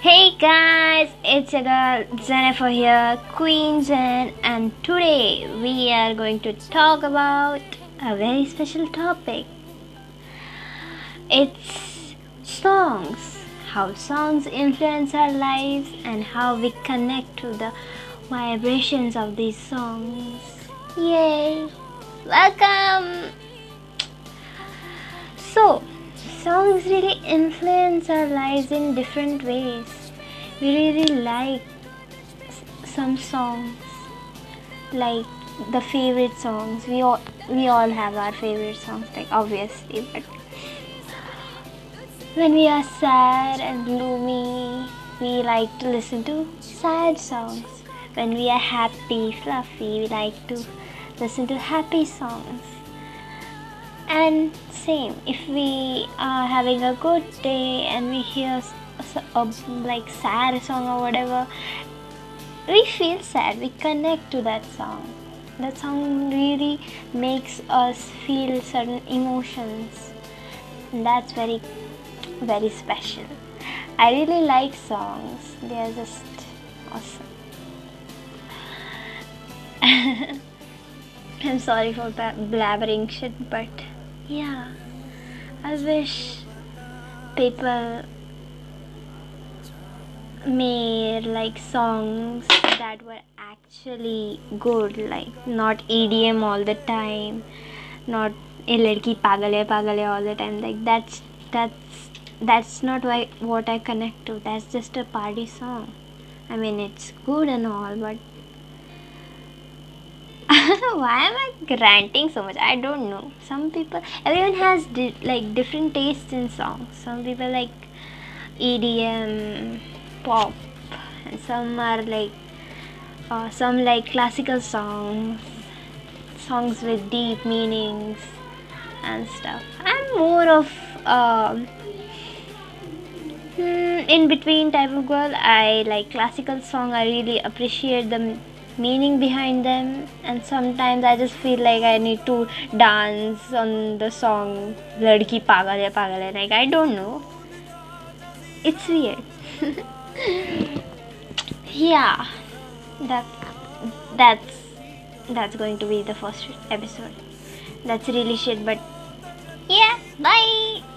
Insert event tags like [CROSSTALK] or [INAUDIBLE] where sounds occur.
Hey guys, it's your girl Jennifer here, Queen Jen, and today we are going to talk about a very special topic. It's songs, how songs influence our lives, and how we connect to the vibrations of these songs. Yay! Welcome! So, songs really influence our lives in different ways. We really like some songs, like the favorite songs. We all we all have our favorite songs, like obviously, but when we are sad and gloomy, we like to listen to sad songs. When we are happy, fluffy, we like to listen to happy songs. And same, if we are having a good day and we hear s- a like sad song or whatever, we feel sad. We connect to that song. That song really makes us feel certain emotions. And that's very, very special. I really like songs. They are just awesome. [LAUGHS] I'm sorry for blabbering shit, but yeah, I wish people made like songs that were actually good, like not EDM all the time, not a ladki pagal hai pagal hai all the time. Like that's that's that's not why what I connect to. That's just a party song. I mean, it's good and all, but [LAUGHS] why am I ranting so much? I don't know. Some people, everyone has di- like different tastes in songs. Some people like EDM, pop, and some are like uh, some like classical songs, songs with deep meanings and stuff. I'm more of hmm, in between type of girl. I like classical song. I really appreciate the m- meaning behind them, and sometimes I just feel like I need to dance on the song "Ladki Pagal Hai Pagal Hai." Like I don't know. It's weird. [LAUGHS] yeah, that that's that's going to be the first episode. That's really shit, but yeah. Bye.